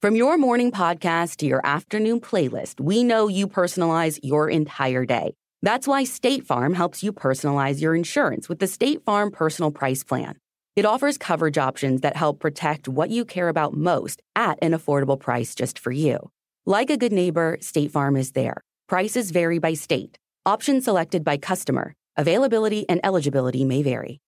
From your morning podcast to your afternoon playlist, we know you personalize your entire day. That's why State Farm helps you personalize your insurance with the State Farm Personal Price Plan. It offers coverage options that help protect what you care about most at an affordable price just for you. Like a good neighbor, State Farm is there. Prices vary by state. Options selected by customer. Availability and eligibility may vary.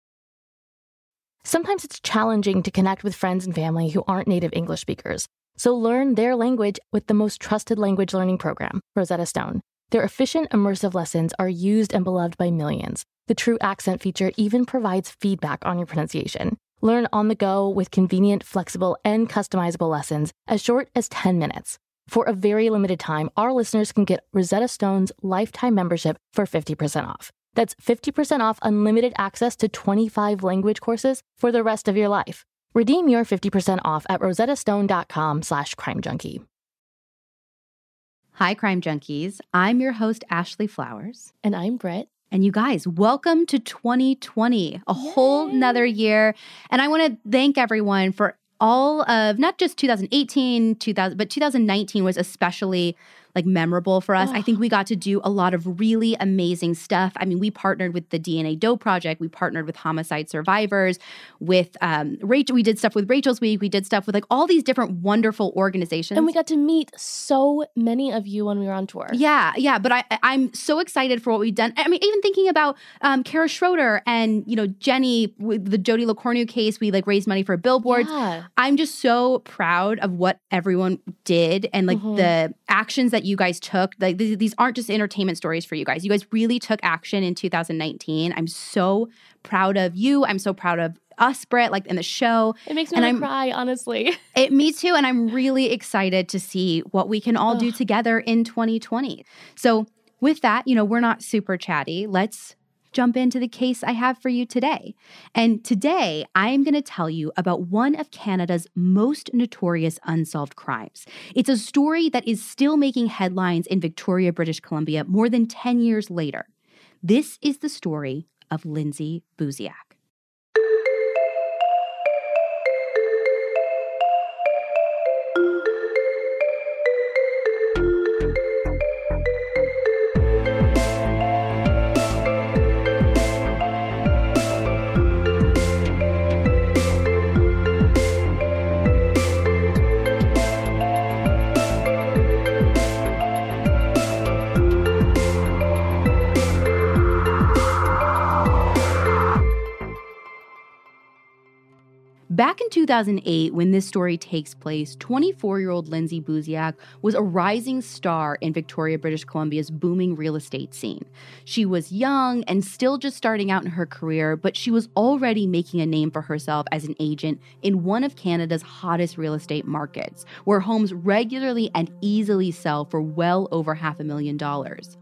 Sometimes it's challenging to connect with friends and family who aren't native English speakers. So learn their language with the most trusted language learning program, Rosetta Stone. Their efficient, immersive lessons are used and beloved by millions. The True Accent feature even provides feedback on your pronunciation. Learn on the go with convenient, flexible, and customizable lessons as short as 10 minutes. For a very limited time, our listeners can get Rosetta Stone's lifetime membership for 50% off. That's 50% off unlimited access to 25 language courses for the rest of your life. Redeem your 50% off at rosettastone.com slash crimejunkie. Hi, Crime Junkies. I'm your host, Ashley Flowers. And I'm Britt. And you guys, welcome to 2020, a Yay. whole nother year. And I want to thank everyone for all of not just 2018, 2000, but 2019 was especially like memorable for us. Oh. I think we got to do a lot of really amazing stuff. I mean, we partnered with the DNA Doe Project, we partnered with Homicide Survivors, with um, Rachel. We did stuff with Rachel's Week. We did stuff with like all these different wonderful organizations, and we got to meet so many of you when we were on tour. Yeah, yeah. But I, I'm so excited for what we've done. I mean, even thinking about um, Kara Schroeder and you know Jenny with the Jodi LeCornu case, we like raised money for billboards. Yeah. I'm just so proud of what everyone did and like mm-hmm. the actions that you guys took. Like th- these aren't just entertainment stories for you guys. You guys really took action in 2019. I'm so proud of you. I'm so proud of us, Britt, like in the show. It makes me and cry, honestly. It me too. And I'm really excited to see what we can all Ugh. do together in 2020. So with that, you know, we're not super chatty. Let's jump into the case I have for you today. And today, I am going to tell you about one of Canada's most notorious unsolved crimes. It's a story that is still making headlines in Victoria, British Columbia, more than 10 years later. This is the story of Lindsay Buziak. Back in 2008, when this story takes place, 24 year old Lindsay Buziak was a rising star in Victoria, British Columbia's booming real estate scene. She was young and still just starting out in her career, but she was already making a name for herself as an agent in one of Canada's hottest real estate markets, where homes regularly and easily sell for well over half a million dollars.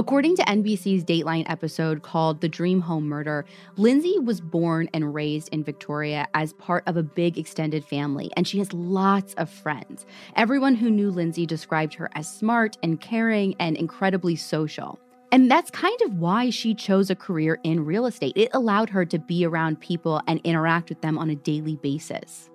According to NBC's Dateline episode called The Dream Home Murder, Lindsay was born and raised in Victoria as part of a big extended family, and she has lots of friends. Everyone who knew Lindsay described her as smart and caring and incredibly social. And that's kind of why she chose a career in real estate. It allowed her to be around people and interact with them on a daily basis.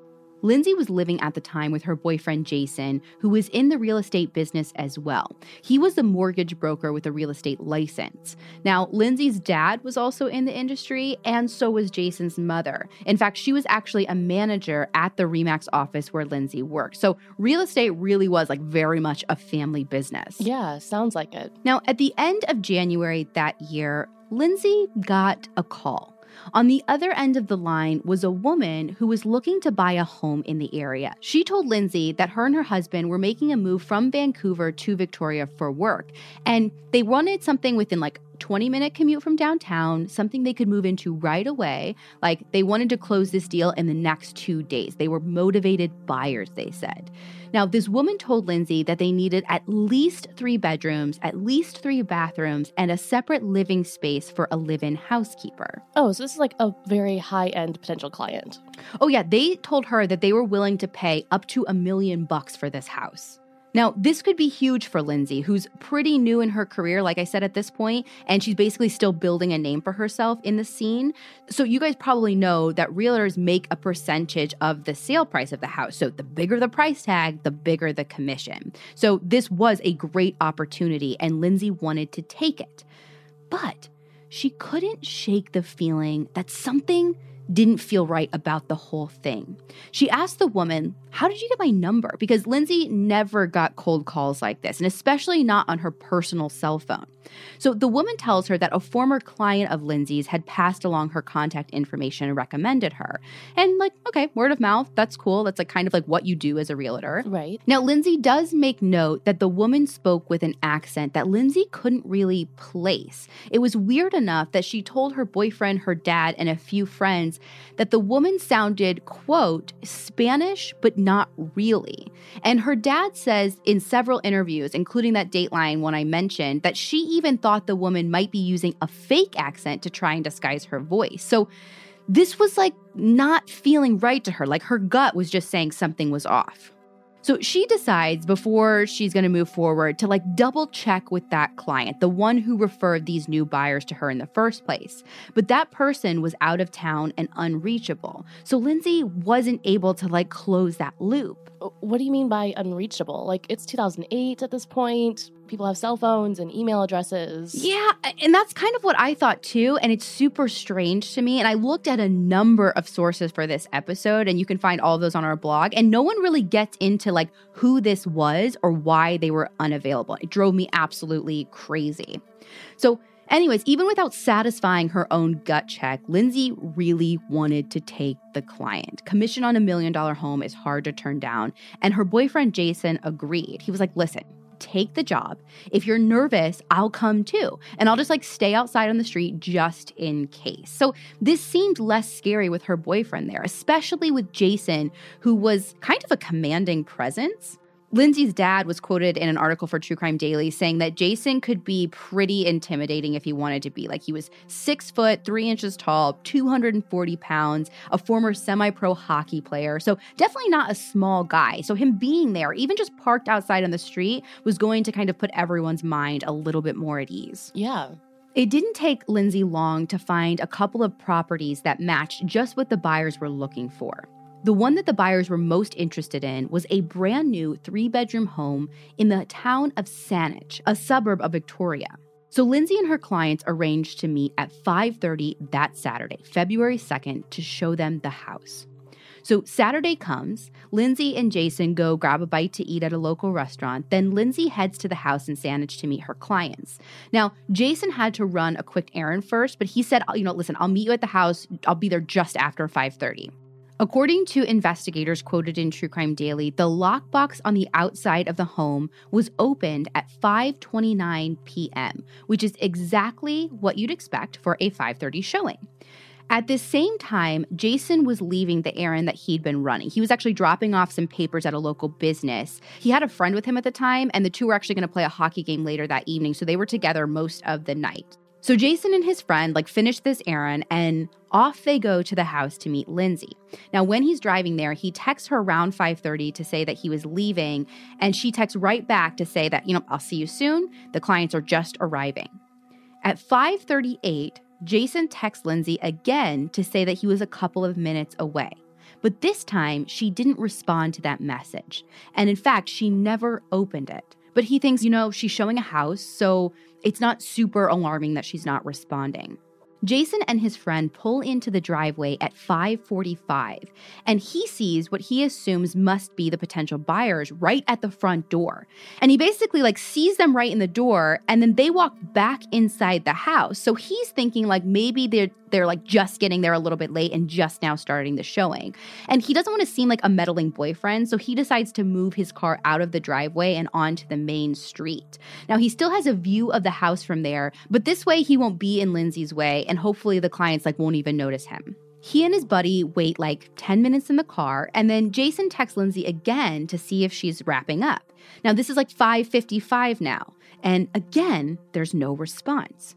Lindsay was living at the time with her boyfriend Jason, who was in the real estate business as well. He was a mortgage broker with a real estate license. Now, Lindsay's dad was also in the industry, and so was Jason's mother. In fact, she was actually a manager at the Remax office where Lindsay worked. So, real estate really was like very much a family business. Yeah, sounds like it. Now, at the end of January that year, Lindsay got a call. On the other end of the line was a woman who was looking to buy a home in the area. She told Lindsay that her and her husband were making a move from Vancouver to Victoria for work, and they wanted something within like 20 minute commute from downtown, something they could move into right away. Like they wanted to close this deal in the next two days. They were motivated buyers, they said. Now, this woman told Lindsay that they needed at least three bedrooms, at least three bathrooms, and a separate living space for a live in housekeeper. Oh, so this is like a very high end potential client. Oh, yeah. They told her that they were willing to pay up to a million bucks for this house. Now, this could be huge for Lindsay, who's pretty new in her career, like I said at this point, and she's basically still building a name for herself in the scene. So, you guys probably know that realtors make a percentage of the sale price of the house. So, the bigger the price tag, the bigger the commission. So, this was a great opportunity, and Lindsay wanted to take it. But she couldn't shake the feeling that something didn't feel right about the whole thing. She asked the woman, How did you get my number? Because Lindsay never got cold calls like this, and especially not on her personal cell phone. So the woman tells her that a former client of Lindsay's had passed along her contact information and recommended her. And like, okay, word of mouth, that's cool. That's like kind of like what you do as a realtor. Right. Now, Lindsay does make note that the woman spoke with an accent that Lindsay couldn't really place. It was weird enough that she told her boyfriend, her dad, and a few friends that the woman sounded, quote, Spanish, but not really. And her dad says in several interviews, including that Dateline one I mentioned, that she even thought the woman might be using a fake accent to try and disguise her voice. So this was like not feeling right to her, like her gut was just saying something was off. So she decides before she's going to move forward to like double check with that client, the one who referred these new buyers to her in the first place. But that person was out of town and unreachable. So Lindsay wasn't able to like close that loop. Uh, what do you mean by unreachable? Like it's 2008 at this point. People have cell phones and email addresses. Yeah, and that's kind of what I thought too. And it's super strange to me. And I looked at a number of sources for this episode, and you can find all those on our blog. And no one really gets into like who this was or why they were unavailable. It drove me absolutely crazy. So, Anyways, even without satisfying her own gut check, Lindsay really wanted to take the client. Commission on a million dollar home is hard to turn down. And her boyfriend, Jason, agreed. He was like, listen, take the job. If you're nervous, I'll come too. And I'll just like stay outside on the street just in case. So this seemed less scary with her boyfriend there, especially with Jason, who was kind of a commanding presence. Lindsay's dad was quoted in an article for True Crime Daily saying that Jason could be pretty intimidating if he wanted to be. Like he was six foot, three inches tall, 240 pounds, a former semi pro hockey player. So definitely not a small guy. So him being there, even just parked outside on the street, was going to kind of put everyone's mind a little bit more at ease. Yeah. It didn't take Lindsay long to find a couple of properties that matched just what the buyers were looking for. The one that the buyers were most interested in was a brand new three bedroom home in the town of Saanich, a suburb of Victoria. So Lindsay and her clients arranged to meet at 5:30 that Saturday, February 2nd, to show them the house. So Saturday comes, Lindsay and Jason go grab a bite to eat at a local restaurant. Then Lindsay heads to the house in Saanich to meet her clients. Now, Jason had to run a quick errand first, but he said, you know, listen, I'll meet you at the house. I'll be there just after 5:30. According to investigators quoted in True Crime Daily, the lockbox on the outside of the home was opened at 5:29 p.m., which is exactly what you'd expect for a 5:30 showing. At the same time, Jason was leaving the errand that he'd been running. He was actually dropping off some papers at a local business. He had a friend with him at the time, and the two were actually going to play a hockey game later that evening, so they were together most of the night. So Jason and his friend like finish this errand and off they go to the house to meet Lindsay. Now when he's driving there, he texts her around 5:30 to say that he was leaving and she texts right back to say that, you know, I'll see you soon. The clients are just arriving. At 5:38, Jason texts Lindsay again to say that he was a couple of minutes away. But this time, she didn't respond to that message. And in fact, she never opened it. But he thinks, you know, she's showing a house, so it's not super alarming that she's not responding. Jason and his friend pull into the driveway at 5:45 and he sees what he assumes must be the potential buyers right at the front door. And he basically like sees them right in the door and then they walk back inside the house. So he's thinking like maybe they're they're like just getting there a little bit late and just now starting the showing. And he doesn't want to seem like a meddling boyfriend, so he decides to move his car out of the driveway and onto the main street. Now, he still has a view of the house from there, but this way he won't be in Lindsay's way and hopefully the clients like won't even notice him. He and his buddy wait like 10 minutes in the car and then Jason texts Lindsay again to see if she's wrapping up. Now this is like 5:55 now and again there's no response.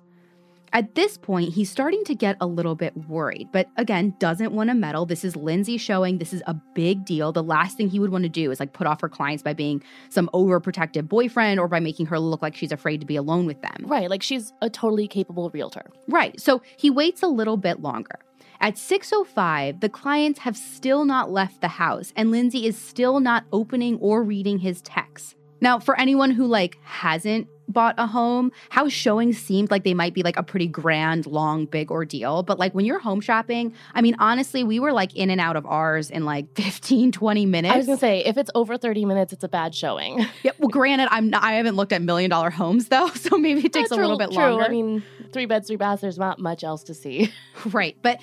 At this point, he's starting to get a little bit worried, but again, doesn't want to meddle. This is Lindsay showing this is a big deal. The last thing he would want to do is like put off her clients by being some overprotective boyfriend or by making her look like she's afraid to be alone with them. Right, like she's a totally capable realtor. Right. So he waits a little bit longer. At 6:05, the clients have still not left the house and Lindsay is still not opening or reading his texts. Now, for anyone who like hasn't bought a home, how showings seemed like they might be like a pretty grand, long, big ordeal. But like when you're home shopping, I mean, honestly, we were like in and out of ours in like 15, 20 minutes. I was gonna say, if it's over 30 minutes, it's a bad showing. yeah. Well, granted, I'm not, I haven't looked at million dollar homes though, so maybe it takes true, a little bit true. longer. I mean, three beds, three baths, there's not much else to see. right. But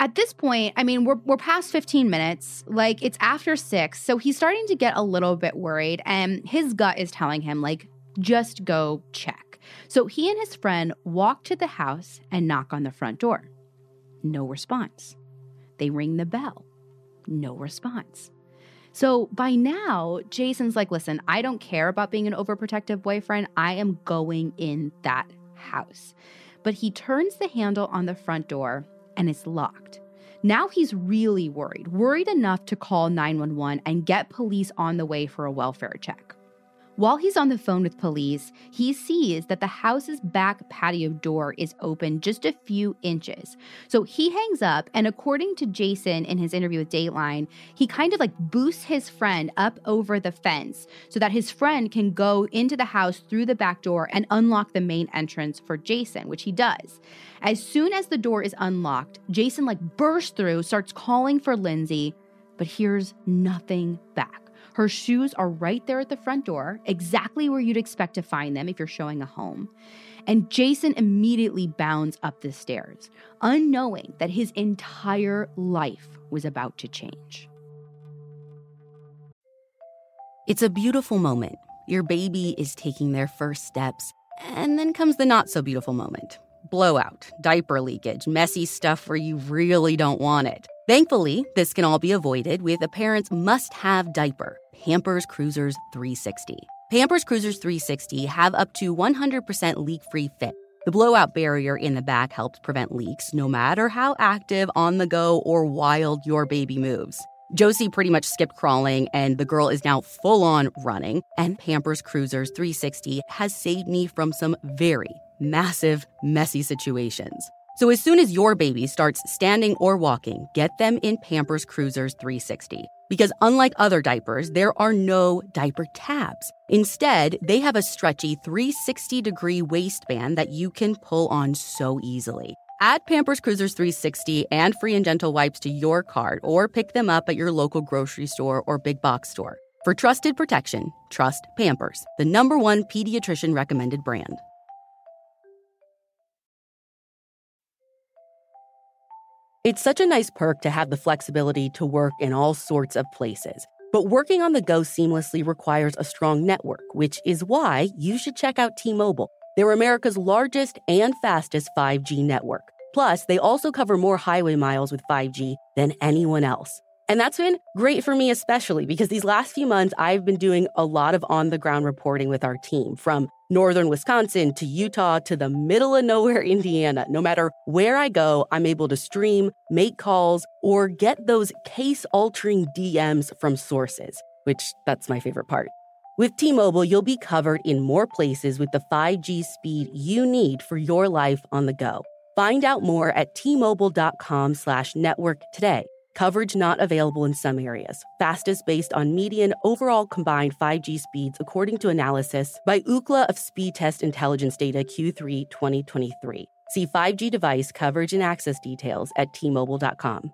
at this point, I mean, we're, we're past 15 minutes. Like, it's after six. So he's starting to get a little bit worried. And his gut is telling him, like, just go check. So he and his friend walk to the house and knock on the front door. No response. They ring the bell. No response. So by now, Jason's like, listen, I don't care about being an overprotective boyfriend. I am going in that house. But he turns the handle on the front door and it's locked. Now he's really worried, worried enough to call 911 and get police on the way for a welfare check. While he's on the phone with police, he sees that the house's back patio door is open just a few inches. So he hangs up, and according to Jason in his interview with Dateline, he kind of like boosts his friend up over the fence so that his friend can go into the house through the back door and unlock the main entrance for Jason, which he does. As soon as the door is unlocked, Jason like bursts through, starts calling for Lindsay, but hears nothing back. Her shoes are right there at the front door, exactly where you'd expect to find them if you're showing a home. And Jason immediately bounds up the stairs, unknowing that his entire life was about to change. It's a beautiful moment. Your baby is taking their first steps, and then comes the not so beautiful moment blowout, diaper leakage, messy stuff where you really don't want it. Thankfully, this can all be avoided with a parent's must have diaper, Pampers Cruisers 360. Pampers Cruisers 360 have up to 100% leak free fit. The blowout barrier in the back helps prevent leaks no matter how active, on the go, or wild your baby moves. Josie pretty much skipped crawling, and the girl is now full on running. And Pampers Cruisers 360 has saved me from some very massive, messy situations. So as soon as your baby starts standing or walking, get them in Pampers Cruisers 360. Because unlike other diapers, there are no diaper tabs. Instead, they have a stretchy 360 degree waistband that you can pull on so easily. Add Pampers Cruisers 360 and free and gentle wipes to your cart or pick them up at your local grocery store or big box store. For trusted protection, trust Pampers, the number one pediatrician recommended brand. It's such a nice perk to have the flexibility to work in all sorts of places. But working on the go seamlessly requires a strong network, which is why you should check out T Mobile. They're America's largest and fastest 5G network. Plus, they also cover more highway miles with 5G than anyone else. And that's been great for me, especially because these last few months, I've been doing a lot of on the ground reporting with our team from northern Wisconsin to Utah to the middle of nowhere, Indiana. No matter where I go, I'm able to stream, make calls, or get those case altering DMs from sources, which that's my favorite part. With T Mobile, you'll be covered in more places with the 5G speed you need for your life on the go. Find out more at tmobile.com slash network today. Coverage not available in some areas. Fastest based on median overall combined 5G speeds, according to analysis by Ookla of Speed Test Intelligence Data Q3 2023. See 5G device coverage and access details at tmobile.com.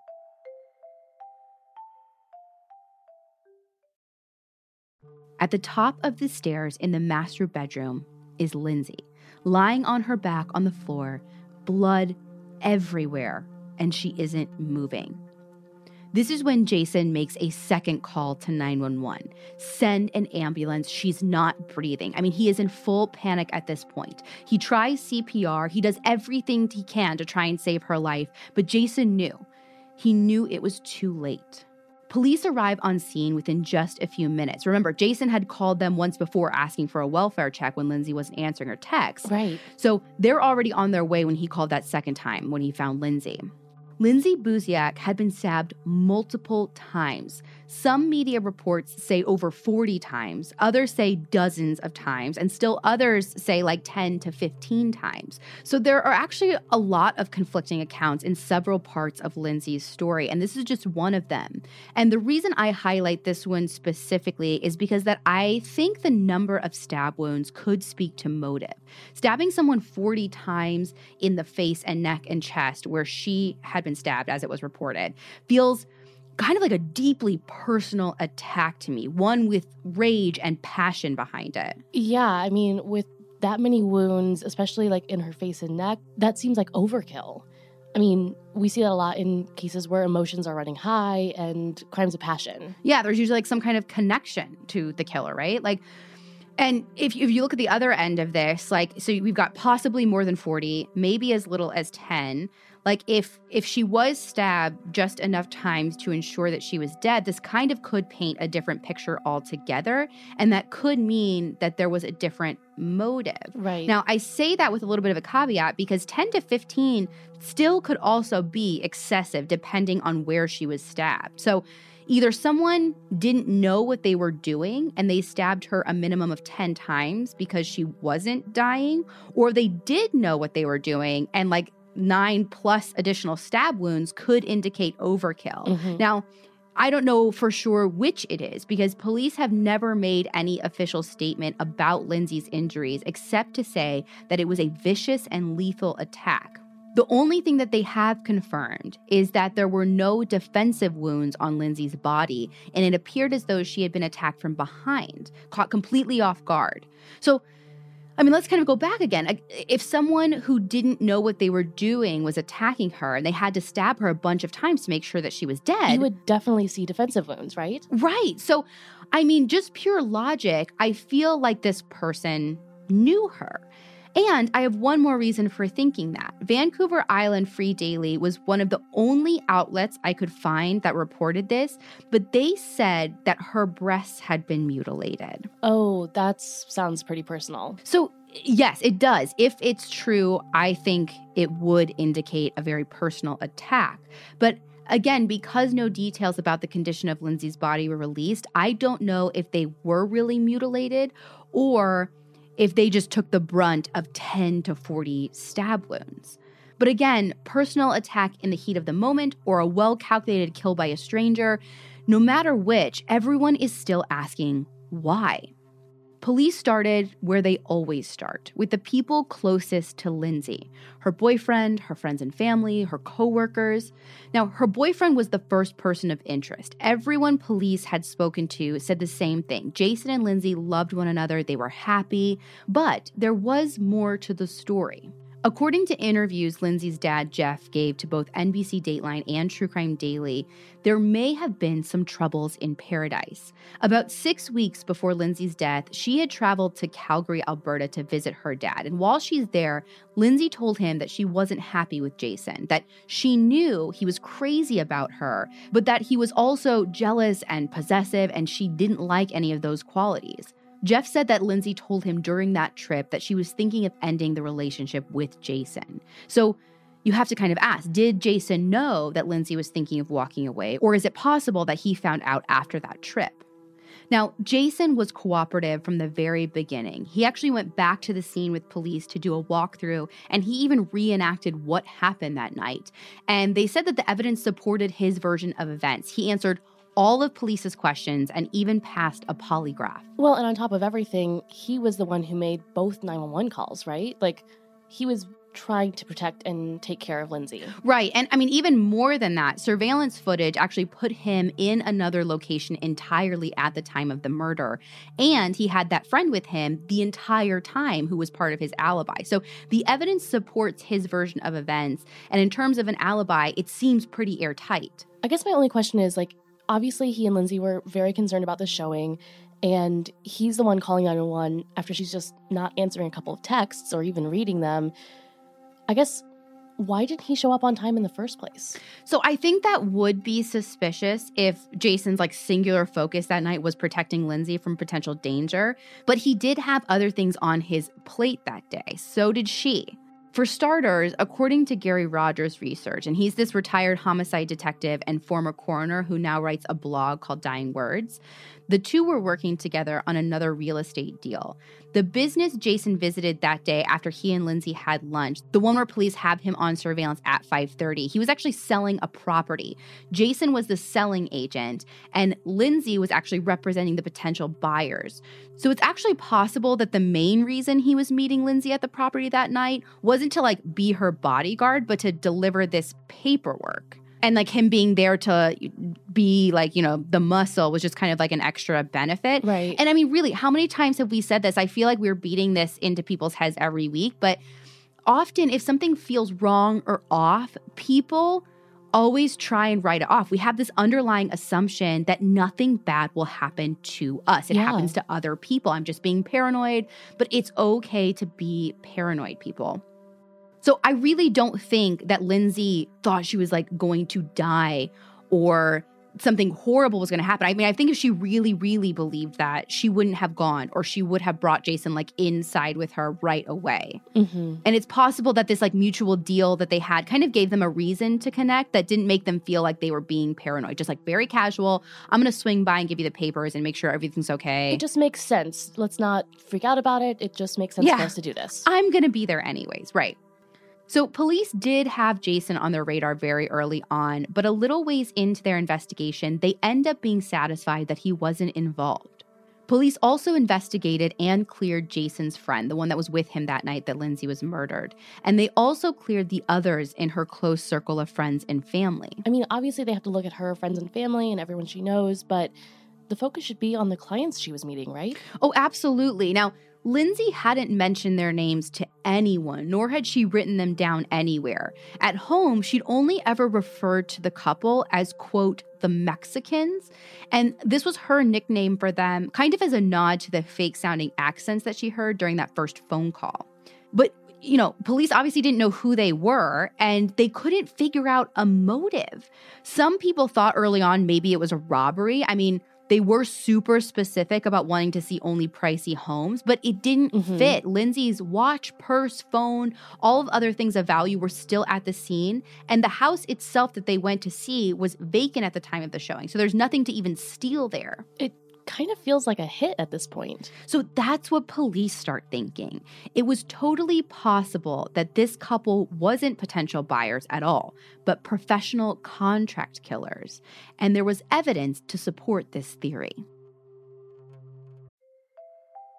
At the top of the stairs in the master bedroom is Lindsay, lying on her back on the floor, blood everywhere, and she isn't moving. This is when Jason makes a second call to 911. Send an ambulance. She's not breathing. I mean, he is in full panic at this point. He tries CPR, he does everything he can to try and save her life, but Jason knew. He knew it was too late. Police arrive on scene within just a few minutes. Remember, Jason had called them once before asking for a welfare check when Lindsay wasn't answering her text. Right. So they're already on their way when he called that second time when he found Lindsay. Lindsay Buziak had been stabbed multiple times. Some media reports say over 40 times, others say dozens of times, and still others say like 10 to 15 times. So there are actually a lot of conflicting accounts in several parts of Lindsay's story, and this is just one of them. And the reason I highlight this one specifically is because that I think the number of stab wounds could speak to motive. Stabbing someone 40 times in the face and neck and chest where she had been stabbed as it was reported feels kind of like a deeply personal attack to me, one with rage and passion behind it. Yeah, I mean, with that many wounds, especially like in her face and neck, that seems like overkill. I mean, we see that a lot in cases where emotions are running high and crimes of passion. Yeah, there's usually like some kind of connection to the killer, right? Like, and if, if you look at the other end of this, like, so we've got possibly more than 40, maybe as little as 10 like if if she was stabbed just enough times to ensure that she was dead this kind of could paint a different picture altogether. And that could mean that there was a different motive. Right. Now i say that with a little bit of a caveat because 10 to 15 still could also be excessive depending on where she was stabbed. So Either someone didn't know what they were doing and they stabbed her a minimum of 10 times because she wasn't dying, or they did know what they were doing and like nine plus additional stab wounds could indicate overkill. Mm-hmm. Now, I don't know for sure which it is because police have never made any official statement about Lindsay's injuries except to say that it was a vicious and lethal attack. The only thing that they have confirmed is that there were no defensive wounds on Lindsay's body, and it appeared as though she had been attacked from behind, caught completely off guard. So I mean, let's kind of go back again. If someone who didn't know what they were doing was attacking her and they had to stab her a bunch of times to make sure that she was dead, you would definitely see defensive wounds, right? Right. So, I mean, just pure logic, I feel like this person knew her. And I have one more reason for thinking that. Vancouver Island Free Daily was one of the only outlets I could find that reported this, but they said that her breasts had been mutilated. Oh, that sounds pretty personal. So, yes, it does. If it's true, I think it would indicate a very personal attack. But Again, because no details about the condition of Lindsay's body were released, I don't know if they were really mutilated or if they just took the brunt of 10 to 40 stab wounds. But again, personal attack in the heat of the moment or a well calculated kill by a stranger, no matter which, everyone is still asking why. Police started where they always start, with the people closest to Lindsay her boyfriend, her friends and family, her coworkers. Now, her boyfriend was the first person of interest. Everyone police had spoken to said the same thing. Jason and Lindsay loved one another, they were happy, but there was more to the story. According to interviews Lindsay's dad, Jeff, gave to both NBC Dateline and True Crime Daily, there may have been some troubles in paradise. About six weeks before Lindsay's death, she had traveled to Calgary, Alberta to visit her dad. And while she's there, Lindsay told him that she wasn't happy with Jason, that she knew he was crazy about her, but that he was also jealous and possessive, and she didn't like any of those qualities. Jeff said that Lindsay told him during that trip that she was thinking of ending the relationship with Jason. So you have to kind of ask Did Jason know that Lindsay was thinking of walking away, or is it possible that he found out after that trip? Now, Jason was cooperative from the very beginning. He actually went back to the scene with police to do a walkthrough, and he even reenacted what happened that night. And they said that the evidence supported his version of events. He answered all of police's questions and even passed a polygraph. Well, and on top of everything, he was the one who made both 911 calls, right? Like, he was trying to protect and take care of Lindsay. Right. And I mean, even more than that, surveillance footage actually put him in another location entirely at the time of the murder. And he had that friend with him the entire time who was part of his alibi. So the evidence supports his version of events. And in terms of an alibi, it seems pretty airtight. I guess my only question is like, obviously, he and Lindsay were very concerned about the showing. And he's the one calling 911 after she's just not answering a couple of texts or even reading them. I guess why didn't he show up on time in the first place? So I think that would be suspicious if Jason's like singular focus that night was protecting Lindsay from potential danger, but he did have other things on his plate that day. So did she. For starters, according to Garry Rogers' research, and he's this retired homicide detective and former coroner who now writes a blog called Dying Words, the two were working together on another real estate deal. The business Jason visited that day after he and Lindsay had lunch, the one where police have him on surveillance at 5:30, he was actually selling a property. Jason was the selling agent and Lindsay was actually representing the potential buyers. So it's actually possible that the main reason he was meeting Lindsay at the property that night wasn't to like be her bodyguard, but to deliver this paperwork and like him being there to be like you know the muscle was just kind of like an extra benefit. Right. And i mean really how many times have we said this? I feel like we're beating this into people's heads every week but often if something feels wrong or off people always try and write it off. We have this underlying assumption that nothing bad will happen to us. It Yeah. happens to other people. I'm just being paranoid. But it's okay to be paranoid people so I really don't think that Lindsay thought she was like going to die or something horrible was going to happen. I mean, I think if she really, really believed that, she wouldn't have gone or she would have brought Jason like inside with her right away. Mm-hmm. And it's possible that this like mutual deal that they had kind of gave them a reason to connect that didn't make them feel like they were being paranoid. Just like very casual. I'm going to swing by and give you the papers and make sure everything's okay. It just makes sense. Let's not freak out about it. It just makes sense Yeah. for us to do this. I'm going to be there anyways, right? So, police did have Jason on their radar very early on, but a little ways into their investigation, they end up being satisfied that he wasn't involved. Police also investigated and cleared Jason's friend, the one that was with him that night that Lindsay was murdered. And they also cleared the others in her close circle of friends and family. I mean, obviously, they have to look at her friends and family and everyone she knows, but the focus should be on the clients she was meeting, right? Oh, absolutely. Now, Lindsay hadn't mentioned their names to anyone, nor had she written them down anywhere. At home, she'd only ever referred to the couple as, quote, the Mexicans. And this was her nickname for them, kind of as a nod to the fake sounding accents that she heard during that first phone call. But you know, police obviously didn't know who they were and they couldn't figure out a motive. Some people thought early on maybe it was a robbery. I mean, they were super specific about wanting to see only pricey homes, but it didn't Mhm. fit. Lindsay's watch, purse, phone, all of other things of value were still at the scene, and the house itself that they went to see was vacant at the time of the showing. So there's nothing to even steal there. It kind of feels like a hit at this point. So that's what police start thinking. It was totally possible that this couple wasn't potential buyers at all, but professional contract killers. And there was evidence to support this theory.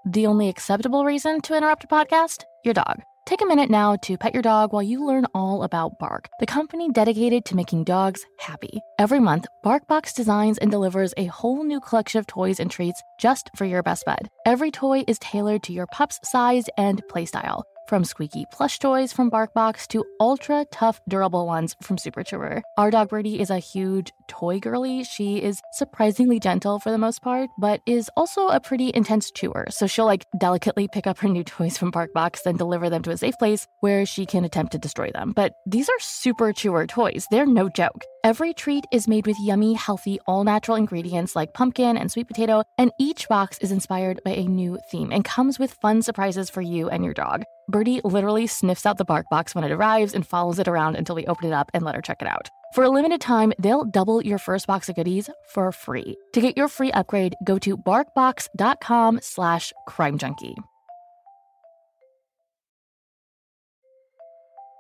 The only acceptable reason to interrupt a podcast? Your dog. Take a minute now to pet your dog while you learn all about Bark, the company dedicated to making dogs happy. Every month, BarkBox designs and delivers a whole new collection of toys and treats just for your best bud. Every toy is tailored to your pup's size and playstyle. From squeaky plush toys from BarkBox to ultra tough, durable ones from Super Chewer. Our dog Birdie is a huge toy girly. She is surprisingly gentle for the most part, but is also a pretty intense chewer. So she'll like delicately pick up her new toys from BarkBox, then deliver them to a safe place where she can attempt to destroy them. But these are super chewer toys. They're no joke. Every treat is made with yummy, healthy, all natural ingredients like pumpkin and sweet potato, and each box is inspired by a new theme and comes with fun surprises for you and your dog. Birdie literally sniffs out the bark box when it arrives and follows it around until we open it up and let her check it out. For a limited time, they'll double your first box of goodies for free. To get your free upgrade, go to barkbox.com slash crimejunkie.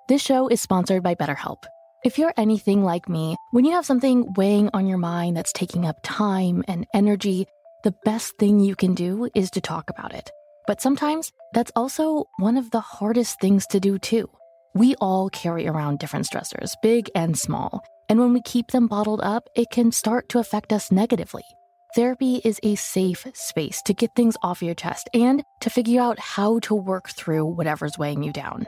This show is sponsored by BetterHelp. If you're anything like me, when you have something weighing on your mind that's taking up time and energy, the best thing you can do is to talk about it. But sometimes that's also one of the hardest things to do too. We all carry around different stressors, big and small, and when we keep them bottled up, it can start to affect us negatively. Therapy is a safe space to get things off your chest and to figure out how to work through whatever's weighing you down.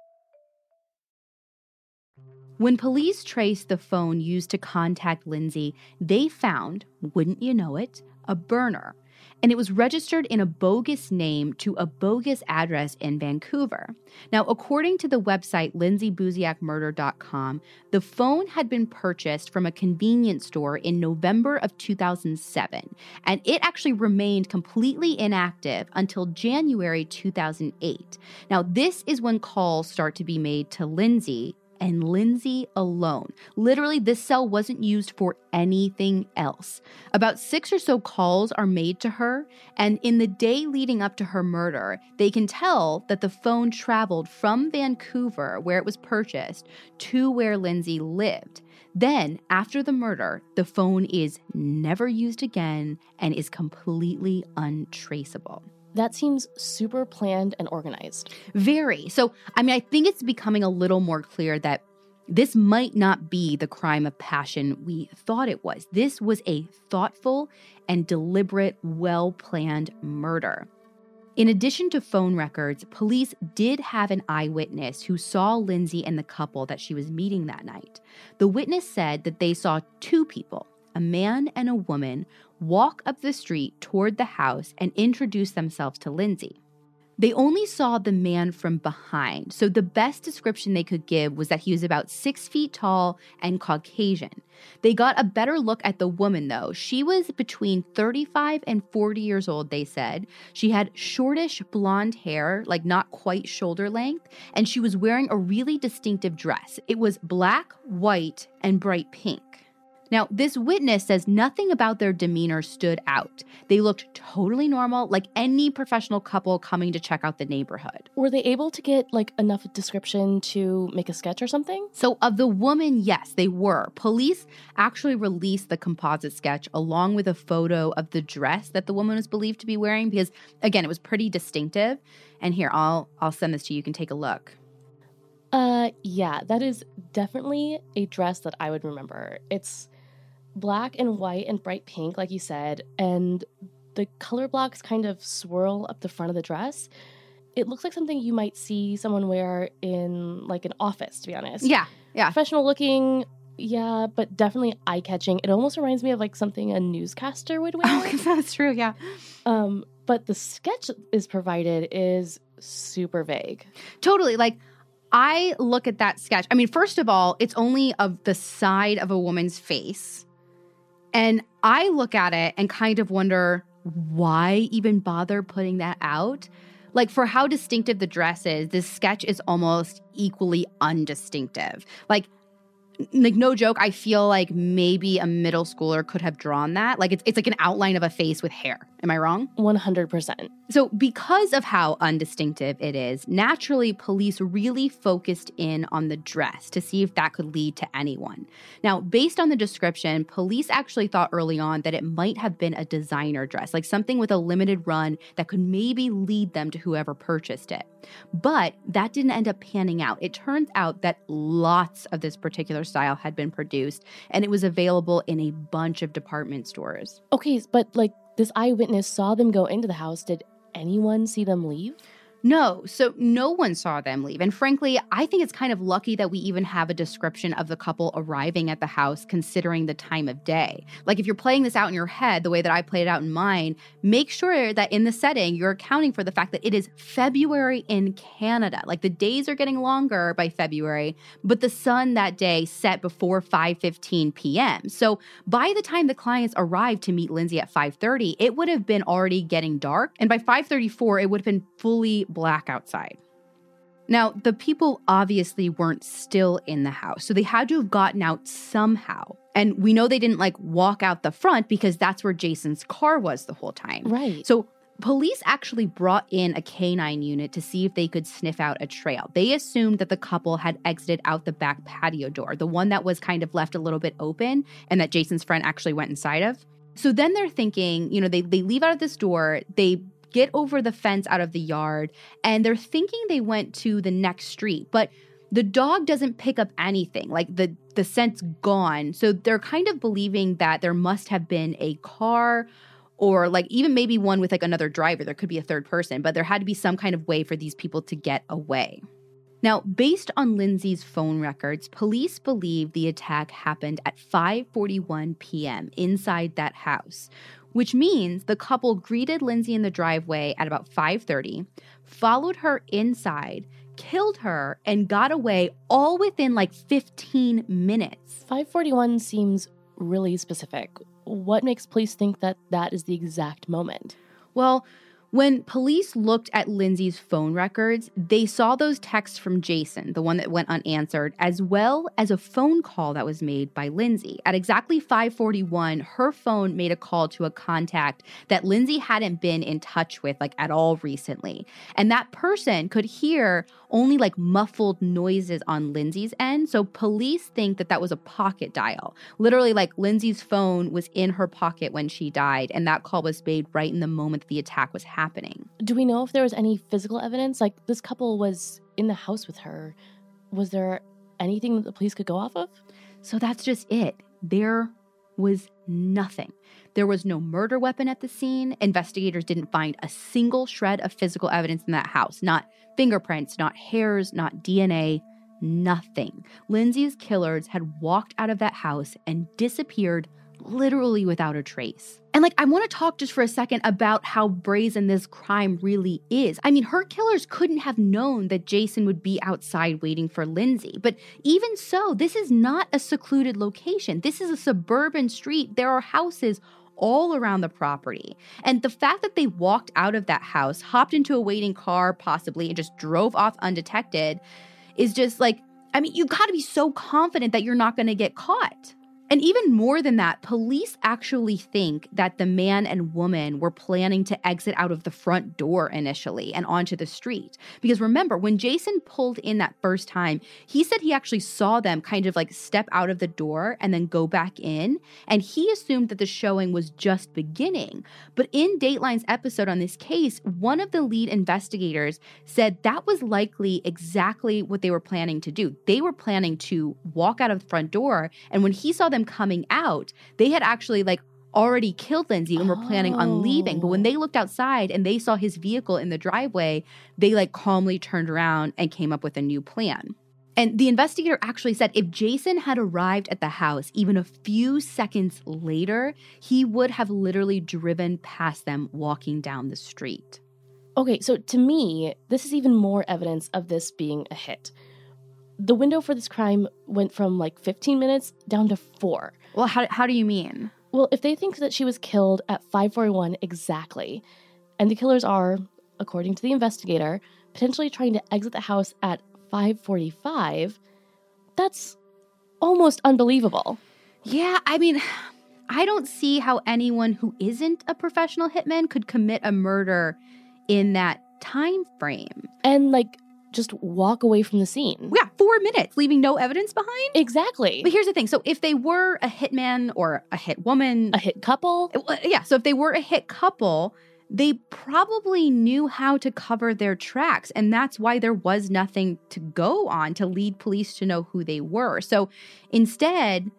When police traced the phone used to contact Lindsay, they found, wouldn't you know it, a burner and it was registered in a bogus name to a bogus address in Vancouver. Now, according to the website lindsaybuziakmurder.com, the phone had been purchased from a convenience store in November of 2007, and it actually remained completely inactive until January 2008. Now, this is when calls start to be made to Lindsay and Lindsay alone. Literally, this cell wasn't used for anything else. About six or so calls are made to her, and in the day leading up to her murder, they can tell that the phone traveled from Vancouver, where it was purchased, to where Lindsay lived. Then, after the murder, the phone is never used again and is completely untraceable. That seems super planned and organized. Very. So, I mean, I think it's becoming a little more clear that this might not be the crime of passion we thought it was. This was a thoughtful and deliberate, well planned murder. In addition to phone records, police did have an eyewitness who saw Lindsay and the couple that she was meeting that night. The witness said that they saw two people, a man and a woman, walk up the street toward the house and introduce themselves to Lindsay. They only saw the man from behind, so the best description they could give was that he was about six feet tall and Caucasian. They got a better look at the woman, though. She was between 35 and 40 years old, they said. She had shortish blonde hair, like not quite shoulder length, and she was wearing a really distinctive dress. It was black, white, and bright pink. Now, this witness says nothing about their demeanor stood out. They looked totally normal, like any professional couple coming to check out the neighborhood. Were they able to get like enough description to make a sketch or something? So, of the woman, yes, they were. Police actually released the composite sketch along with a photo of the dress that the woman was believed to be wearing because again, it was pretty distinctive. And here, I'll I'll send this to you. You can take a look. Uh yeah, that is definitely a dress that I would remember. It's black and white and bright pink, like you said, and the color blocks kind of swirl up the front of the dress. It looks like something you might see someone wear in like an office, to be honest. Yeah, yeah. Professional looking, yeah, but definitely eye catching. It almost reminds me of like something a newscaster would wear. Oh, that's true, yeah. Um, but the sketch is provided is super vague. Totally. Like I look at that sketch. I mean, first of all, it's only of the side of a woman's face and I look at it and kind of wonder why even bother putting that out? Like, for how distinctive the dress is, this sketch is almost equally undistinctive. Like, like no joke, I feel like maybe a middle schooler could have drawn that. Like it's it's like an outline of a face with hair. Am I wrong? 100%. So, because of how undistinctive it is, naturally, police really focused in on the dress to see if that could lead to anyone. Now, based on the description, police actually thought early on that it might have been a designer dress, like something with a limited run that could maybe lead them to whoever purchased it. But that didn't end up panning out. It turns out that lots of this particular style had been produced and it was available in a bunch of department stores. Okay, but like this eyewitness saw them go into the house. Did anyone see them leave? No, so no one saw them leave. And frankly, I think it's kind of lucky that we even have a description of the couple arriving at the house considering the time of day. Like if you're playing this out in your head the way that I played it out in mine, make sure that in the setting you're accounting for the fact that it is February in Canada. Like the days are getting longer by February, but the sun that day set before 5:15 p.m. So by the time the clients arrived to meet Lindsay at 5:30, it would have been already getting dark, and by 5:34 it would have been fully black outside. Now, the people obviously weren't still in the house, so they had to have gotten out somehow. And we know they didn't like walk out the front because that's where Jason's car was the whole time. Right. So police actually brought in a canine unit to see if they could sniff out a trail. They assumed that the couple had exited out the back patio door, the one that was kind of left a little bit open and that Jason's friend actually went inside of. So then they're thinking, you know, they, they leave out of this door, they get over the fence out of the yard, and they're thinking they went to the next street, but the dog doesn't pick up anything. Like the the scent's gone. So they're kind of believing that there must have been a car or like even maybe one with like another driver. There could be a third person, but there had to be some kind of way for these people to get away. Now, based on Lindsay's phone records, police believe the attack happened at 5:41 p.m. inside that house, which means the couple greeted Lindsay in the driveway at about 5:30, followed her inside, killed her and got away all within like 15 minutes. 541 seems really specific. What makes police think that that is the exact moment? Well, when police looked at Lindsay's phone records, they saw those texts from Jason, the one that went unanswered, as well as a phone call that was made by Lindsay. At exactly 541, her phone made a call to a contact that Lindsay hadn't been in touch with like at all recently. And that person could hear only like muffled noises on Lindsay's end. So police think that that was a pocket dial. Literally like Lindsay's phone was in her pocket when she died and that call was made right in the moment that the attack was happening happening. Do we know if there was any physical evidence? Like this couple was in the house with her. Was there anything that the police could go off of? So that's just it. There was nothing. There was no murder weapon at the scene. Investigators didn't find a single shred of physical evidence in that house. Not fingerprints, not hairs, not DNA, nothing. Lindsay's killers had walked out of that house and disappeared literally without a trace. And like, I want to talk just for a second about how brazen this crime really is. I mean, her killers couldn't have known that Jason would be outside waiting for Lindsay. But even so, this is not a secluded location. This is a suburban street. There are houses all around the property. And the fact that they walked out of that house, hopped into a waiting car, possibly, and just drove off undetected is just like, I mean, you've got to be so confident that you're not going to get caught. And even more than that, police actually think that the man and woman were planning to exit out of the front door initially and onto the street. Because remember, when Jason pulled in that first time, he said he actually saw them kind of like step out of the door and then go back in. And he assumed that the showing was just beginning. But in Dateline's episode on this case, one of the lead investigators said that was likely exactly what they were planning to do. They were planning to walk out of the front door. And when he saw them coming out, they had actually like already killed Lindsay and were planning on leaving. But when they looked outside and they saw his vehicle in the driveway, they like calmly turned around and came up with a new plan. And the investigator actually said if Jason had arrived at the house even a few seconds later, he would have literally driven past them walking down the street. Okay, so to me, this is even more evidence of this being a hit the window for this crime went from like 15 minutes down to four. Well, how, how do you mean? Well, if they think that she was killed at 541 exactly, and the killers are, according to the investigator, potentially trying to exit the house at 545, that's almost unbelievable. Yeah, I mean, I don't see how anyone who isn't a professional hitman could commit a murder in that time frame. And like just walk away from the scene. Yeah, four minutes, leaving no evidence behind. Exactly. But here's the thing so if they were a hitman or a hit woman, a hit couple, yeah, so if they were a hit couple, they probably knew how to cover their tracks. And that's why there was nothing to go on to lead police to know who they were. So instead,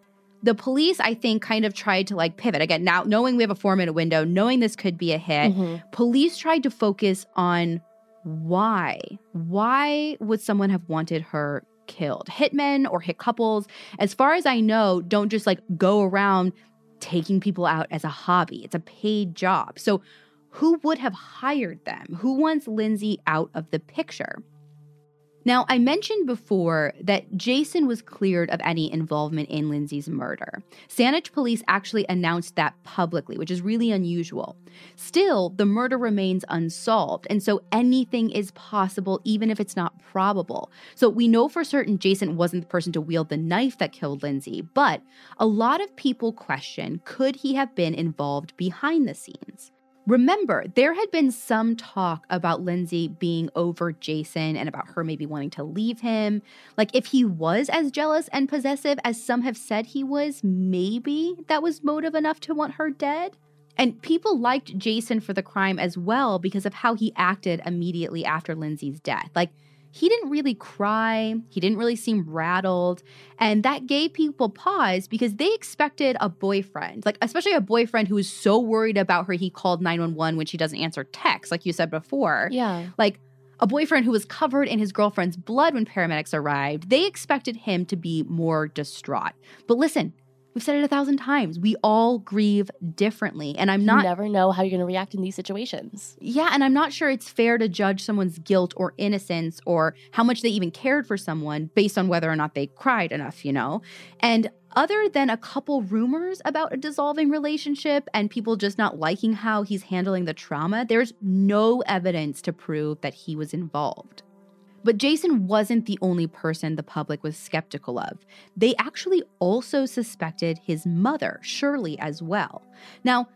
the police, I think, kind of tried to like pivot. Again, now knowing we have a four minute window, knowing this could be a hit, mm-hmm. police tried to focus on why? Why would someone have wanted her killed? Hitmen or hit couples, as far as I know, don't just like go around taking people out as a hobby. It's a paid job. So, who would have hired them? Who wants Lindsay out of the picture? Now, I mentioned before that Jason was cleared of any involvement in Lindsay's murder. Saanich police actually announced that publicly, which is really unusual. Still, the murder remains unsolved, and so anything is possible even if it's not probable. So we know for certain Jason wasn't the person to wield the knife that killed Lindsay, but a lot of people question could he have been involved behind the scenes? Remember, there had been some talk about Lindsay being over Jason and about her maybe wanting to leave him. Like, if he was as jealous and possessive as some have said he was, maybe that was motive enough to want her dead. And people liked Jason for the crime as well because of how he acted immediately after Lindsay's death. Like, he didn't really cry. He didn't really seem rattled. And that gave people pause because they expected a boyfriend, like, especially a boyfriend who was so worried about her, he called 911 when she doesn't answer texts, like you said before. Yeah. Like, a boyfriend who was covered in his girlfriend's blood when paramedics arrived, they expected him to be more distraught. But listen, We've said it a thousand times. We all grieve differently. And I'm not. You never know how you're going to react in these situations. Yeah. And I'm not sure it's fair to judge someone's guilt or innocence or how much they even cared for someone based on whether or not they cried enough, you know? And other than a couple rumors about a dissolving relationship and people just not liking how he's handling the trauma, there's no evidence to prove that he was involved. But Jason wasn't the only person the public was skeptical of. They actually also suspected his mother, Shirley, as well. Now,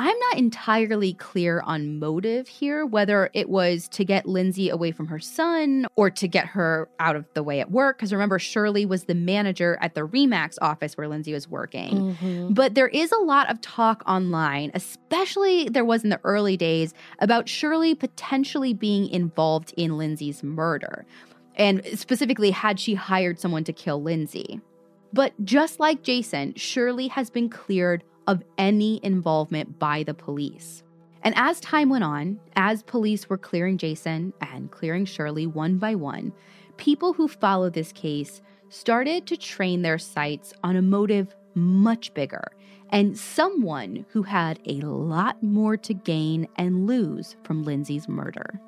I'm not entirely clear on motive here, whether it was to get Lindsay away from her son or to get her out of the way at work. Because remember, Shirley was the manager at the Remax office where Lindsay was working. Mm-hmm. But there is a lot of talk online, especially there was in the early days, about Shirley potentially being involved in Lindsay's murder. And specifically, had she hired someone to kill Lindsay? But just like Jason, Shirley has been cleared of any involvement by the police. And as time went on, as police were clearing Jason and clearing Shirley one by one, people who followed this case started to train their sights on a motive much bigger and someone who had a lot more to gain and lose from Lindsay's murder.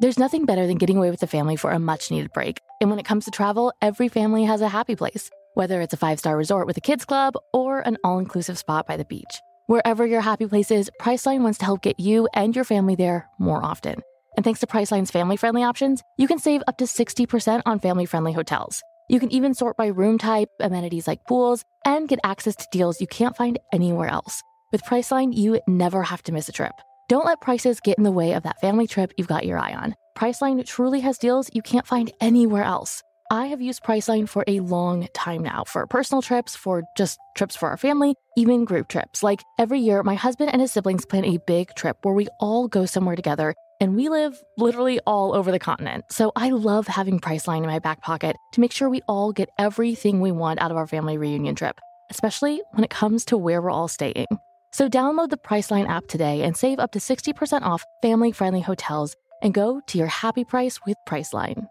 There's nothing better than getting away with the family for a much needed break. And when it comes to travel, every family has a happy place whether it's a five star resort with a kids club or an all inclusive spot by the beach. Wherever your happy place is, Priceline wants to help get you and your family there more often. And thanks to Priceline's family friendly options, you can save up to 60% on family friendly hotels. You can even sort by room type, amenities like pools, and get access to deals you can't find anywhere else. With Priceline, you never have to miss a trip. Don't let prices get in the way of that family trip you've got your eye on. Priceline truly has deals you can't find anywhere else. I have used Priceline for a long time now for personal trips, for just trips for our family, even group trips. Like every year, my husband and his siblings plan a big trip where we all go somewhere together, and we live literally all over the continent. So I love having Priceline in my back pocket to make sure we all get everything we want out of our family reunion trip, especially when it comes to where we're all staying. So download the Priceline app today and save up to 60% off family friendly hotels and go to your happy price with Priceline.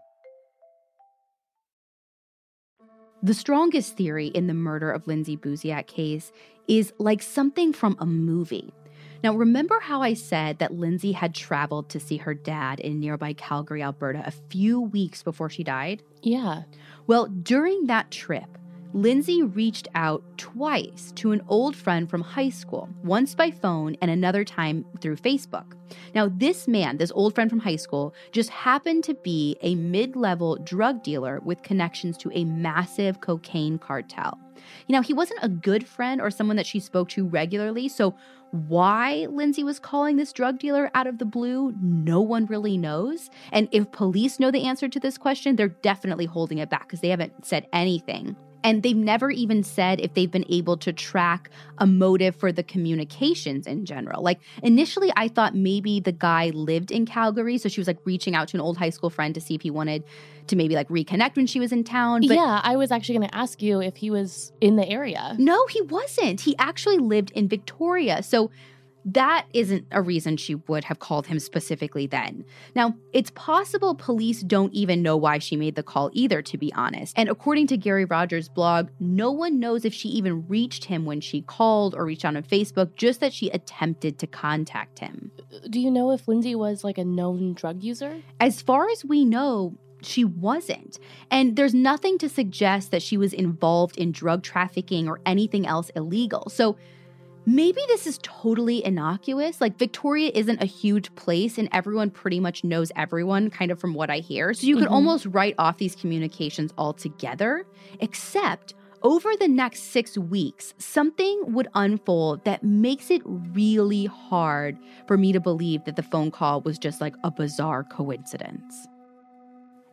The strongest theory in the murder of Lindsay Buziak case is like something from a movie. Now, remember how I said that Lindsay had traveled to see her dad in nearby Calgary, Alberta, a few weeks before she died? Yeah. Well, during that trip, Lindsay reached out twice to an old friend from high school, once by phone and another time through Facebook. Now, this man, this old friend from high school, just happened to be a mid level drug dealer with connections to a massive cocaine cartel. You know, he wasn't a good friend or someone that she spoke to regularly. So, why Lindsay was calling this drug dealer out of the blue, no one really knows. And if police know the answer to this question, they're definitely holding it back because they haven't said anything. And they've never even said if they've been able to track a motive for the communications in general. Like initially, I thought maybe the guy lived in Calgary. So she was like reaching out to an old high school friend to see if he wanted to maybe like reconnect when she was in town. But yeah, I was actually going to ask you if he was in the area. No, he wasn't. He actually lived in Victoria. So that isn't a reason she would have called him specifically then. Now, it's possible police don't even know why she made the call either, to be honest. And according to Garry Rogers' blog, no one knows if she even reached him when she called or reached out on Facebook, just that she attempted to contact him. Do you know if Lindsay was like a known drug user? As far as we know, she wasn't. And there's nothing to suggest that she was involved in drug trafficking or anything else illegal. So, Maybe this is totally innocuous. Like, Victoria isn't a huge place, and everyone pretty much knows everyone, kind of from what I hear. So, you could mm-hmm. almost write off these communications altogether, except over the next six weeks, something would unfold that makes it really hard for me to believe that the phone call was just like a bizarre coincidence.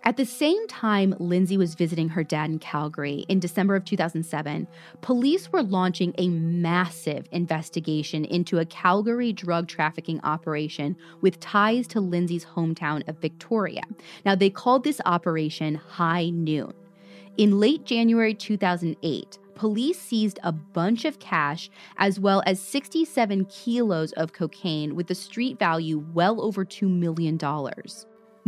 At the same time Lindsay was visiting her dad in Calgary in December of 2007, police were launching a massive investigation into a Calgary drug trafficking operation with ties to Lindsay's hometown of Victoria. Now, they called this operation High Noon. In late January 2008, police seized a bunch of cash as well as 67 kilos of cocaine with a street value well over $2 million.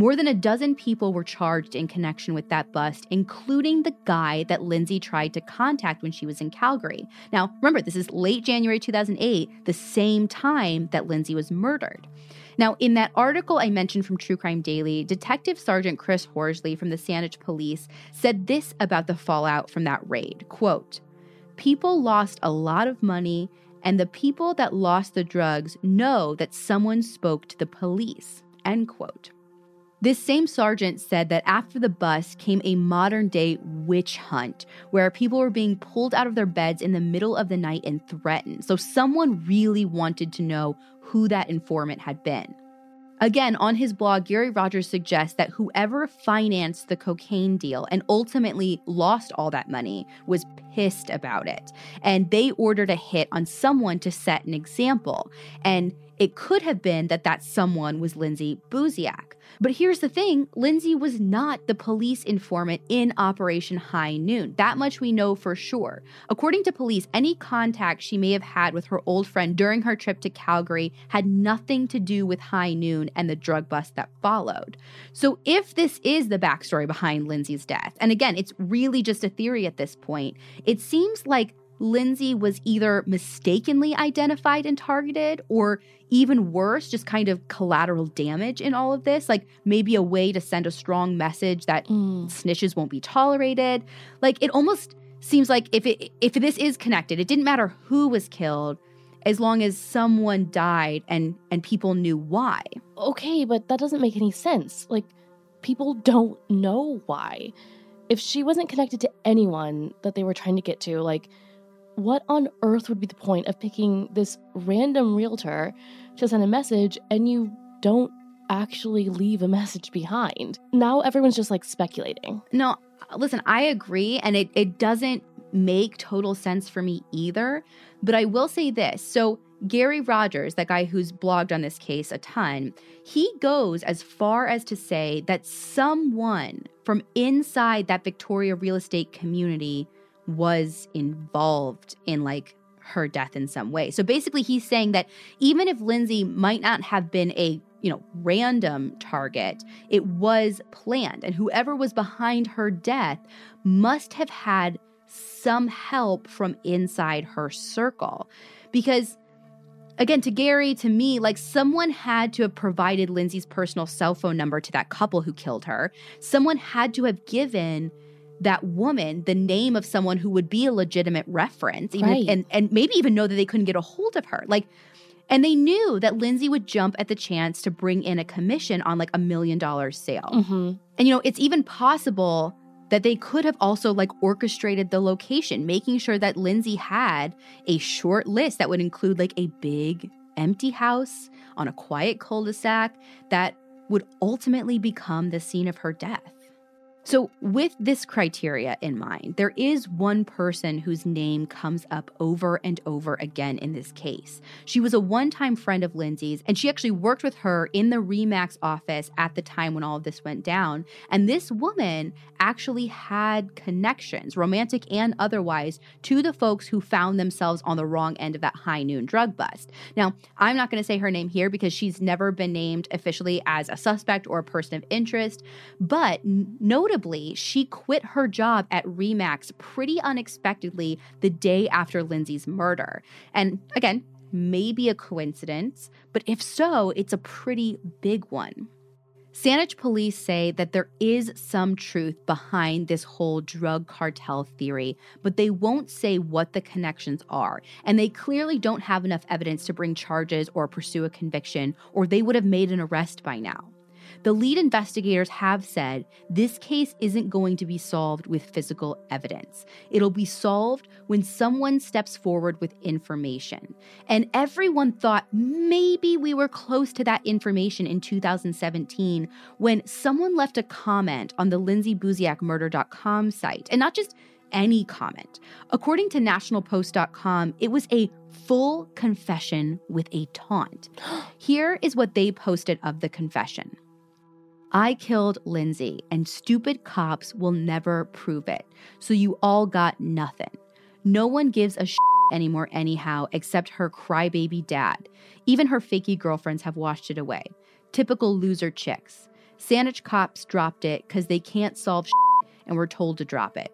More than a dozen people were charged in connection with that bust, including the guy that Lindsay tried to contact when she was in Calgary. Now, remember, this is late January 2008, the same time that Lindsay was murdered. Now, in that article I mentioned from True Crime Daily, Detective Sergeant Chris Horsley from the Saanich Police said this about the fallout from that raid. Quote, People lost a lot of money, and the people that lost the drugs know that someone spoke to the police. End quote. This same sergeant said that after the bust came a modern day witch hunt where people were being pulled out of their beds in the middle of the night and threatened. So someone really wanted to know who that informant had been. Again, on his blog, Garry Rogers suggests that whoever financed the cocaine deal and ultimately lost all that money was pissed about it. And they ordered a hit on someone to set an example. And it could have been that that someone was Lindsay Buziak. But here's the thing Lindsay was not the police informant in Operation High Noon. That much we know for sure. According to police, any contact she may have had with her old friend during her trip to Calgary had nothing to do with High Noon and the drug bust that followed. So if this is the backstory behind Lindsay's death, and again, it's really just a theory at this point, it seems like Lindsay was either mistakenly identified and targeted, or even worse, just kind of collateral damage in all of this. Like maybe a way to send a strong message that mm. snitches won't be tolerated. Like it almost seems like if it if this is connected, it didn't matter who was killed as long as someone died and and people knew why. Okay, but that doesn't make any sense. Like people don't know why. If she wasn't connected to anyone that they were trying to get to, like what on earth would be the point of picking this random realtor to send a message and you don't actually leave a message behind? Now everyone's just like speculating. No, listen, I agree. And it, it doesn't make total sense for me either. But I will say this. So, Garry Rogers, that guy who's blogged on this case a ton, he goes as far as to say that someone from inside that Victoria real estate community was involved in like her death in some way. So basically he's saying that even if Lindsay might not have been a, you know, random target, it was planned and whoever was behind her death must have had some help from inside her circle. Because again, to Garry, to me, like someone had to have provided Lindsay's personal cell phone number to that couple who killed her. Someone had to have given that woman the name of someone who would be a legitimate reference even right. and and maybe even know that they couldn't get a hold of her like and they knew that Lindsay would jump at the chance to bring in a commission on like a million dollar sale. Mm-hmm. And you know, it's even possible that they could have also like orchestrated the location, making sure that Lindsay had a short list that would include like a big empty house on a quiet cul-de-sac that would ultimately become the scene of her death. So, with this criteria in mind, there is one person whose name comes up over and over again in this case. She was a one time friend of Lindsay's, and she actually worked with her in the REMAX office at the time when all of this went down. And this woman actually had connections, romantic and otherwise, to the folks who found themselves on the wrong end of that high noon drug bust. Now, I'm not going to say her name here because she's never been named officially as a suspect or a person of interest, but note Notably, she quit her job at Remax pretty unexpectedly the day after Lindsay's murder. And again, maybe a coincidence, but if so, it's a pretty big one. Saanich police say that there is some truth behind this whole drug cartel theory, but they won't say what the connections are. And they clearly don't have enough evidence to bring charges or pursue a conviction, or they would have made an arrest by now. The lead investigators have said this case isn't going to be solved with physical evidence. It'll be solved when someone steps forward with information. And everyone thought maybe we were close to that information in 2017 when someone left a comment on the lindsaybuziakmurder.com site. And not just any comment. According to nationalpost.com, it was a full confession with a taunt. Here is what they posted of the confession. I killed Lindsay, and stupid cops will never prove it. So you all got nothing. No one gives a shit anymore, anyhow, except her crybaby dad. Even her fakey girlfriends have washed it away. Typical loser chicks. Saanich cops dropped it because they can't solve and were told to drop it.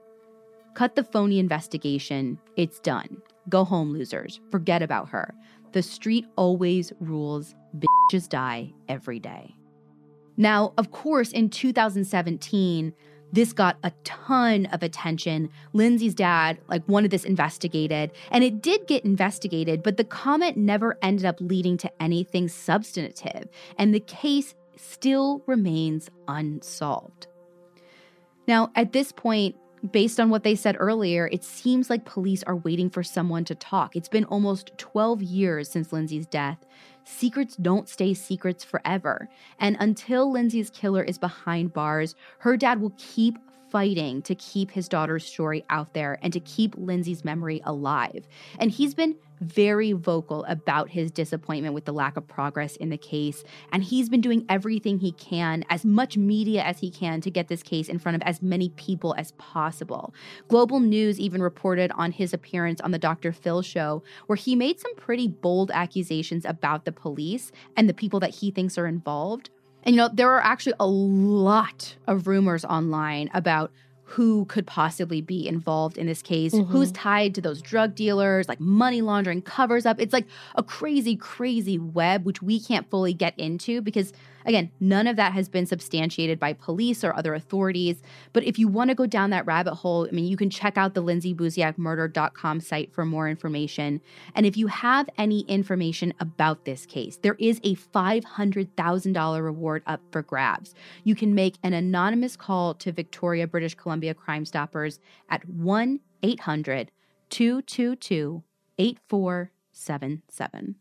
Cut the phony investigation. It's done. Go home, losers. Forget about her. The street always rules. Bitches die every day. Now, of course, in 2017, this got a ton of attention. Lindsay's dad like wanted this investigated, and it did get investigated, but the comment never ended up leading to anything substantive, and the case still remains unsolved. Now, at this point, based on what they said earlier, it seems like police are waiting for someone to talk. It's been almost 12 years since Lindsay's death, secrets don't stay secrets forever. And until Lindsay's killer is behind bars, her dad will keep fighting to keep his daughter's story out there and to keep Lindsay's memory alive. And he's been very vocal about his disappointment with the lack of progress in the case. And he's been doing everything he can, as much media as he can, to get this case in front of as many people as possible. Global News even reported on his appearance on the Dr. Phil show, where he made some pretty bold accusations about the police and the people that he thinks are involved. And you know, there are actually a lot of rumors online about who could possibly be involved in this case, mm-hmm. who's tied to those drug dealers, like money laundering, covers up. It's like a crazy, crazy web, which we can't fully get into because Again, none of that has been substantiated by police or other authorities. But if you want to go down that rabbit hole, I mean, you can check out the lindsaybuziakmurder.com site for more information. And if you have any information about this case, there is a $500,000 reward up for grabs. You can make an anonymous call to Victoria, British Columbia Crime Stoppers at 1 800 222 8477.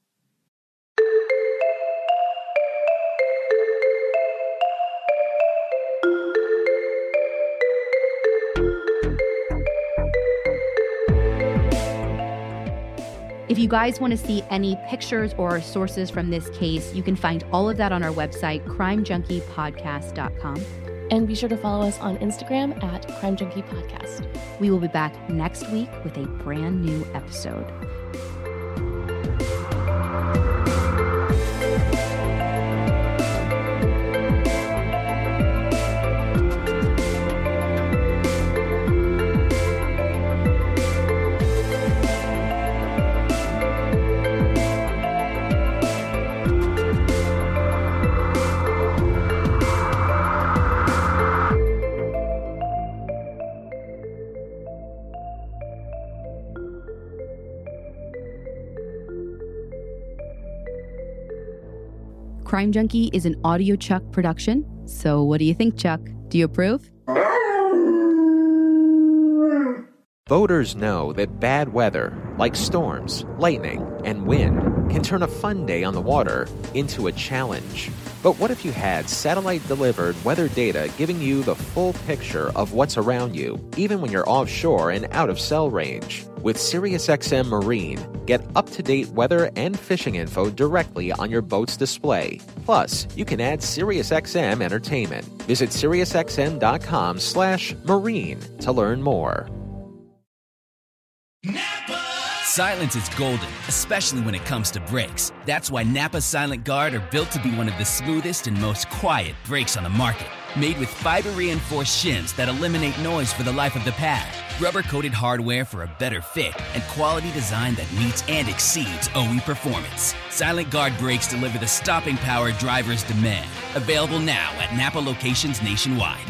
If you guys want to see any pictures or sources from this case, you can find all of that on our website, crimejunkiepodcast.com. And be sure to follow us on Instagram at Crime Junkie Podcast. We will be back next week with a brand new episode. Crime Junkie is an Audio Chuck production. So, what do you think, Chuck? Do you approve? Voters know that bad weather, like storms, lightning, and wind, can turn a fun day on the water into a challenge. But what if you had satellite delivered weather data giving you the full picture of what's around you, even when you're offshore and out of cell range? With SiriusXM Marine, get up to date weather and fishing info directly on your boat's display. Plus, you can add SiriusXM entertainment. Visit SiriusXM.com/slash marine to learn more. Silence is golden, especially when it comes to brakes. That's why Napa Silent Guard are built to be one of the smoothest and most quiet brakes on the market. Made with fiber reinforced shims that eliminate noise for the life of the pad, rubber coated hardware for a better fit, and quality design that meets and exceeds OE performance. Silent Guard brakes deliver the stopping power drivers demand. Available now at Napa locations nationwide.